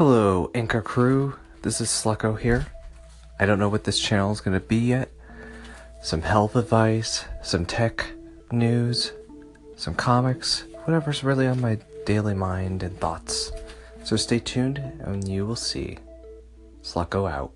Hello, Anchor Crew. This is Slucko here. I don't know what this channel is going to be yet. Some health advice, some tech news, some comics, whatever's really on my daily mind and thoughts. So stay tuned and you will see. Slucko out.